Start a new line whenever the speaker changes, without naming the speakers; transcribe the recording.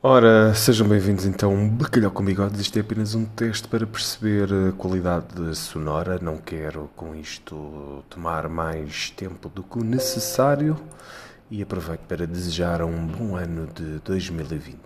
Ora, sejam bem-vindos então a um Bacalhau com Bigodes. Isto é apenas um teste para perceber a qualidade sonora. Não quero com isto tomar mais tempo do que o necessário e aproveito para desejar um bom ano de 2020.